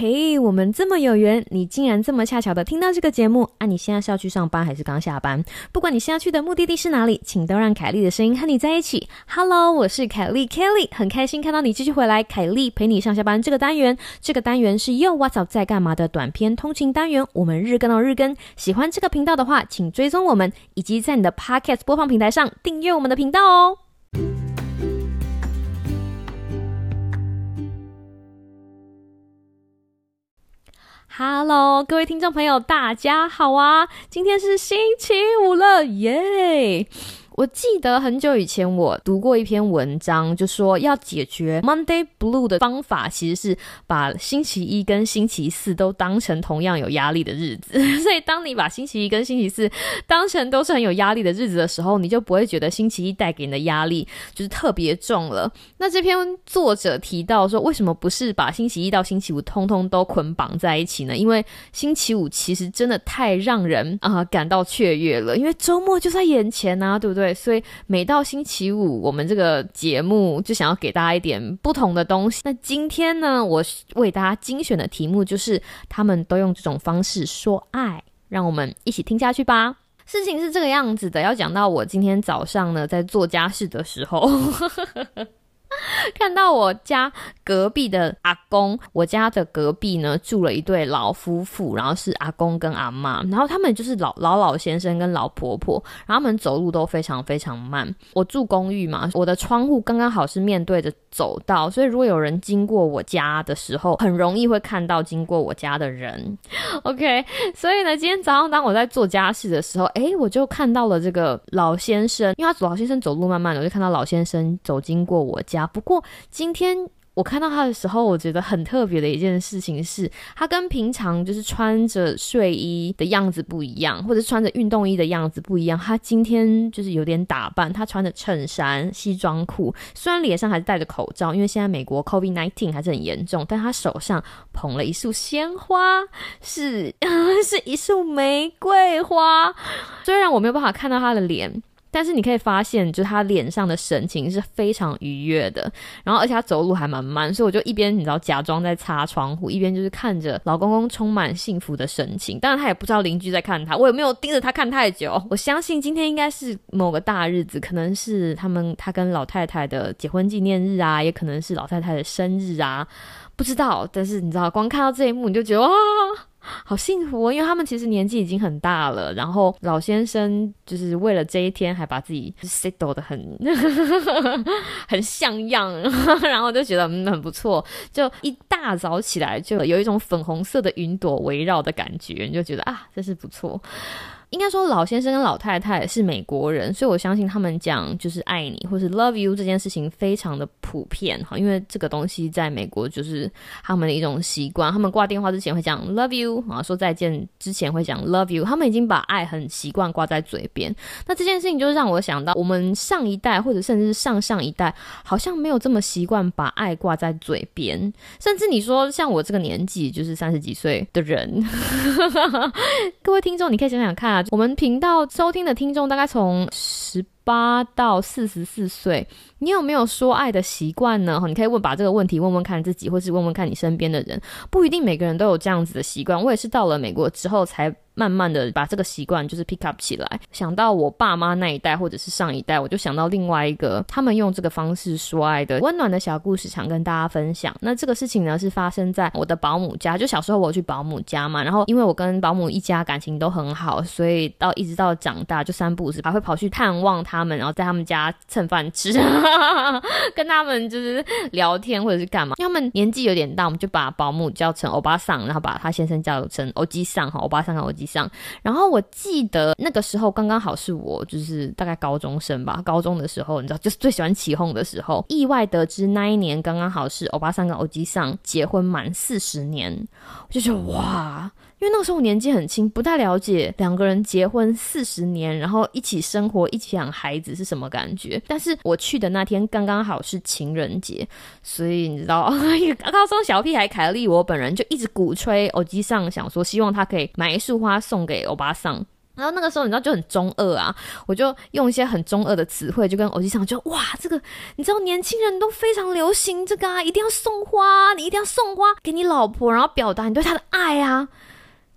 嘿，我们这么有缘，你竟然这么恰巧的听到这个节目啊！你现在是要去上班还是刚下班？不管你现在去的目的地是哪里，请都让凯莉的声音和你在一起。Hello，我是凯莉 Kelly，很开心看到你继续回来。凯莉陪你上下班这个单元，这个单元是又 What's Up 在干嘛的短篇通勤单元。我们日更到日更，喜欢这个频道的话，请追踪我们，以及在你的 Podcast 播放平台上订阅我们的频道哦。Hello，各位听众朋友，大家好啊！今天是星期五了，耶！我记得很久以前我读过一篇文章，就说要解决 Monday Blue 的方法，其实是把星期一跟星期四都当成同样有压力的日子。所以，当你把星期一跟星期四当成都是很有压力的日子的时候，你就不会觉得星期一带给你的压力就是特别重了。那这篇作者提到说，为什么不是把星期一到星期五通通都捆绑在一起呢？因为星期五其实真的太让人啊感到雀跃了，因为周末就在眼前啊，对不对？所以每到星期五，我们这个节目就想要给大家一点不同的东西。那今天呢，我为大家精选的题目就是他们都用这种方式说爱，让我们一起听下去吧。事情是这个样子的，要讲到我今天早上呢，在做家事的时候。看到我家隔壁的阿公，我家的隔壁呢住了一对老夫妇，然后是阿公跟阿妈，然后他们就是老老老先生跟老婆婆，然后他们走路都非常非常慢。我住公寓嘛，我的窗户刚刚好是面对着走道，所以如果有人经过我家的时候，很容易会看到经过我家的人。OK，所以呢，今天早上当我在做家事的时候，诶，我就看到了这个老先生，因为他老先生走路慢慢的，我就看到老先生走经过我家。不过今天我看到他的时候，我觉得很特别的一件事情是，他跟平常就是穿着睡衣的样子不一样，或者穿着运动衣的样子不一样。他今天就是有点打扮，他穿着衬衫、西装裤，虽然脸上还是戴着口罩，因为现在美国 COVID nineteen 还是很严重，但他手上捧了一束鲜花，是 是一束玫瑰花。虽然我没有办法看到他的脸。但是你可以发现，就他脸上的神情是非常愉悦的，然后而且他走路还蛮慢，所以我就一边你知道假装在擦窗户，一边就是看着老公公充满幸福的神情。当然他也不知道邻居在看他，我也没有盯着他看太久。我相信今天应该是某个大日子，可能是他们他跟老太太的结婚纪念日啊，也可能是老太太的生日啊，不知道。但是你知道，光看到这一幕，你就觉得哇。好幸福哦，因为他们其实年纪已经很大了，然后老先生就是为了这一天还把自己 settle 的很很像样，然后就觉得嗯很不错，就一大早起来就有一种粉红色的云朵围绕的感觉，你就觉得啊真是不错。应该说，老先生跟老太太是美国人，所以我相信他们讲就是爱你或是 love you 这件事情非常的普遍哈，因为这个东西在美国就是他们的一种习惯，他们挂电话之前会讲 love you 啊，说再见之前会讲 love you，他们已经把爱很习惯挂在嘴边。那这件事情就让我想到，我们上一代或者甚至是上上一代，好像没有这么习惯把爱挂在嘴边，甚至你说像我这个年纪，就是三十几岁的人，各位听众，你可以想想看。我们频道收听的听众大概从十八到四十四岁，你有没有说爱的习惯呢？你可以问把这个问题问问看自己，或是问问看你身边的人，不一定每个人都有这样子的习惯。我也是到了美国之后才。慢慢的把这个习惯就是 pick up 起来，想到我爸妈那一代或者是上一代，我就想到另外一个他们用这个方式说爱的温暖的小故事，想跟大家分享。那这个事情呢是发生在我的保姆家，就小时候我去保姆家嘛，然后因为我跟保姆一家感情都很好，所以到一直到长大就三不五时还会跑去探望他他们，然后在他们家蹭饭吃，跟他们就是聊天或者是干嘛。他们年纪有点大，我们就把保姆叫成欧巴桑，然后把他先生叫成欧基桑哈，欧巴桑跟欧基。桑，然后我记得那个时候刚刚好是我就是大概高中生吧，高中的时候，你知道，就是最喜欢起哄的时候。意外得知那一年刚刚好是欧巴桑跟欧吉桑结婚满四十年，我就觉得哇。因为那个时候我年纪很轻，不太了解两个人结婚四十年，然后一起生活、一起养孩子是什么感觉。但是我去的那天刚刚好是情人节，所以你知道，高中小屁孩凯莉，我本人就一直鼓吹欧基上，想说希望他可以买一束花送给欧巴桑。然后那个时候你知道就很中二啊，我就用一些很中二的词汇，就跟偶机上就哇，这个你知道年轻人都非常流行这个啊，一定要送花，你一定要送花给你老婆，然后表达你对她的爱啊。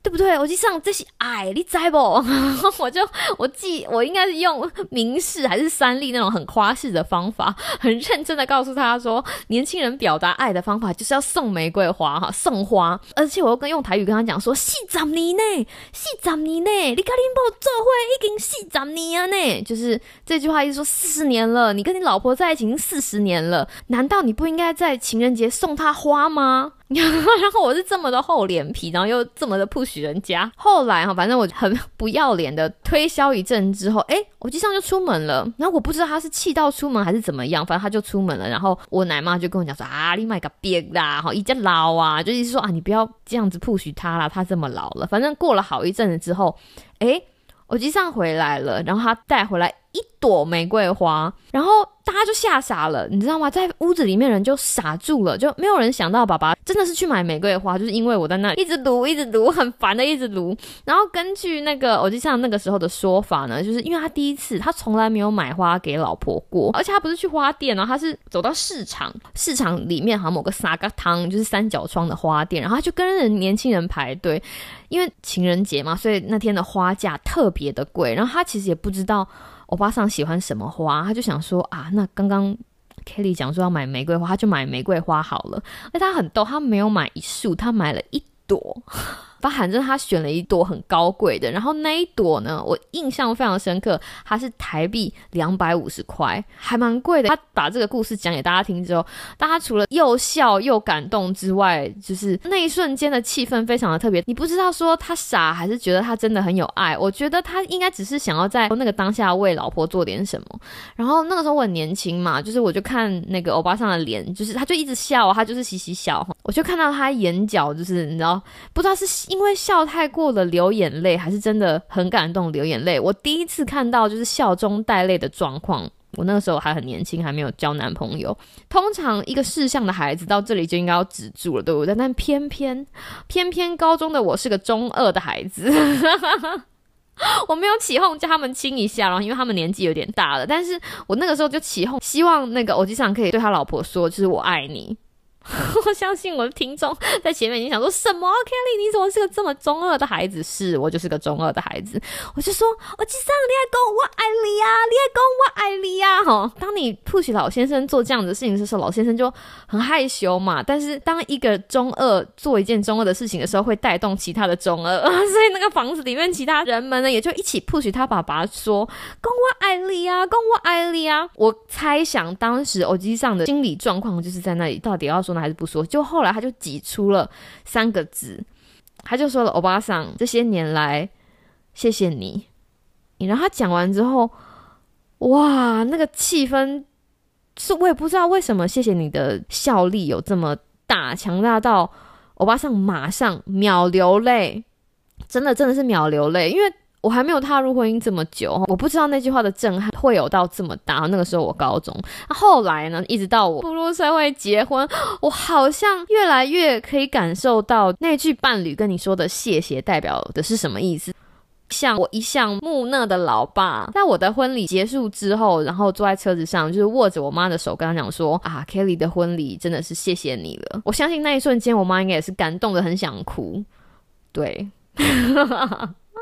对不对？我就上这些哎，你在不？我就我记，我应该是用明示还是三立那种很夸式的方法，很认真的告诉他说，年轻人表达爱的方法就是要送玫瑰花哈，送花。而且我又跟用台语跟他讲说，四十年呢，四十年呢，你跟林婆做会已经四十年呢，就是这句话意思说四十年了，你跟你老婆在一起已经四十年了，难道你不应该在情人节送她花吗？然后我是这么的厚脸皮，然后又这么的不许人家。后来哈，反正我很不要脸的推销一阵之后，哎，我机上就出门了。然后我不知道他是气到出门还是怎么样，反正他就出门了。然后我奶妈就跟我讲说啊，你买个别啦，哈，一家老啊，就意思说啊，你不要这样子不许他啦，他这么老了。反正过了好一阵子之后，哎，我机上回来了，然后他带回来一朵玫瑰花，然后。大家就吓傻了，你知道吗？在屋子里面人就傻住了，就没有人想到爸爸真的是去买玫瑰花，就是因为我在那一直读，一直读，很烦的一直读。然后根据那个，我就像那个时候的说法呢，就是因为他第一次，他从来没有买花给老婆过，而且他不是去花店哦，他是走到市场，市场里面好像某个沙嘎汤，就是三角窗的花店，然后他就跟人年轻人排队，因为情人节嘛，所以那天的花价特别的贵。然后他其实也不知道。欧巴桑喜欢什么花，他就想说啊，那刚刚 Kelly 讲说要买玫瑰花，他就买玫瑰花好了。而他很逗，他没有买一束，他买了一朵。反正他选了一朵很高贵的，然后那一朵呢，我印象非常深刻，它是台币两百五十块，还蛮贵的。他把这个故事讲给大家听之后，大家除了又笑又感动之外，就是那一瞬间的气氛非常的特别。你不知道说他傻还是觉得他真的很有爱。我觉得他应该只是想要在那个当下为老婆做点什么。然后那个时候我很年轻嘛，就是我就看那个欧巴桑的脸，就是他就一直笑，他就是嘻嘻笑。我就看到他眼角就是你知道，不知道是。因为笑太过了流眼泪，还是真的很感动流眼泪。我第一次看到就是笑中带泪的状况。我那个时候还很年轻，还没有交男朋友。通常一个事项的孩子到这里就应该要止住了，对不对？但偏偏偏偏高中的我是个中二的孩子，我没有起哄叫他们亲一下，然后因为他们年纪有点大了。但是我那个时候就起哄，希望那个欧吉桑可以对他老婆说，就是我爱你。我相信我的听众 在前面已经想说什么？Kelly，你怎么是个这么中二的孩子？是我就是个中二的孩子。我就说，我机上你爱公我爱你呀，你爱公我爱你呀。哈，当你 push 老先生做这样的事情的时候，老先生就很害羞嘛。但是当一个中二做一件中二的事情的时候，会带动其他的中二，所以那个房子里面其他人们呢，也就一起 push 他爸爸说，公我爱你呀，公我爱你呀。我猜想当时耳机上的心理状况就是在那里，到底要说。还是不说？就后来他就挤出了三个字，他就说了：“欧巴桑，这些年来，谢谢你。”然后他讲完之后，哇，那个气氛是我也不知道为什么，谢谢你的效力有这么大，强大到欧巴桑马上秒流泪，真的真的是秒流泪，因为。我还没有踏入婚姻这么久，我不知道那句话的震撼会有到这么大。那个时候我高中，后来呢，一直到我步入社会结婚，我好像越来越可以感受到那句伴侣跟你说的谢谢代表的是什么意思。像我一向木讷的老爸，在我的婚礼结束之后，然后坐在车子上，就是握着我妈的手，跟她讲说：“啊，Kelly 的婚礼真的是谢谢你了。”我相信那一瞬间，我妈应该也是感动的很想哭。对。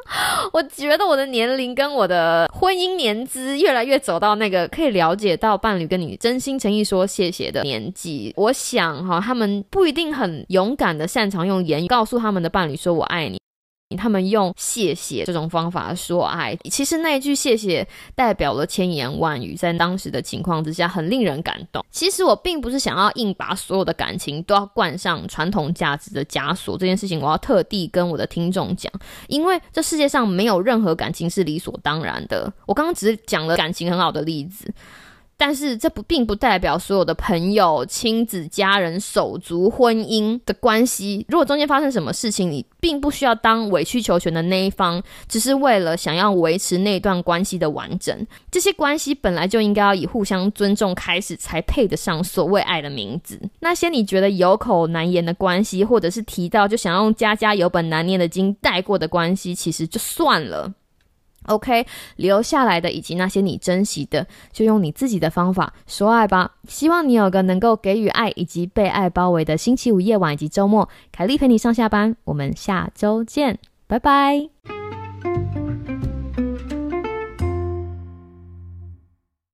我觉得我的年龄跟我的婚姻年资越来越走到那个可以了解到伴侣跟你真心诚意说谢谢的年纪。我想哈，他们不一定很勇敢的擅长用言语告诉他们的伴侣说我爱你。他们用谢谢这种方法说爱，其实那一句谢谢代表了千言万语，在当时的情况之下很令人感动。其实我并不是想要硬把所有的感情都要冠上传统价值的枷锁，这件事情我要特地跟我的听众讲，因为这世界上没有任何感情是理所当然的。我刚刚只是讲了感情很好的例子。但是这不并不代表所有的朋友、亲子、家人、手足、婚姻的关系，如果中间发生什么事情，你并不需要当委曲求全的那一方，只是为了想要维持那段关系的完整。这些关系本来就应该要以互相尊重开始，才配得上所谓爱的名字。那些你觉得有口难言的关系，或者是提到就想用家家有本难念的经带过的关系，其实就算了。OK，留下来的以及那些你珍惜的，就用你自己的方法说爱吧。希望你有个能够给予爱以及被爱包围的星期五夜晚以及周末。凯丽陪你上下班，我们下周见，拜拜。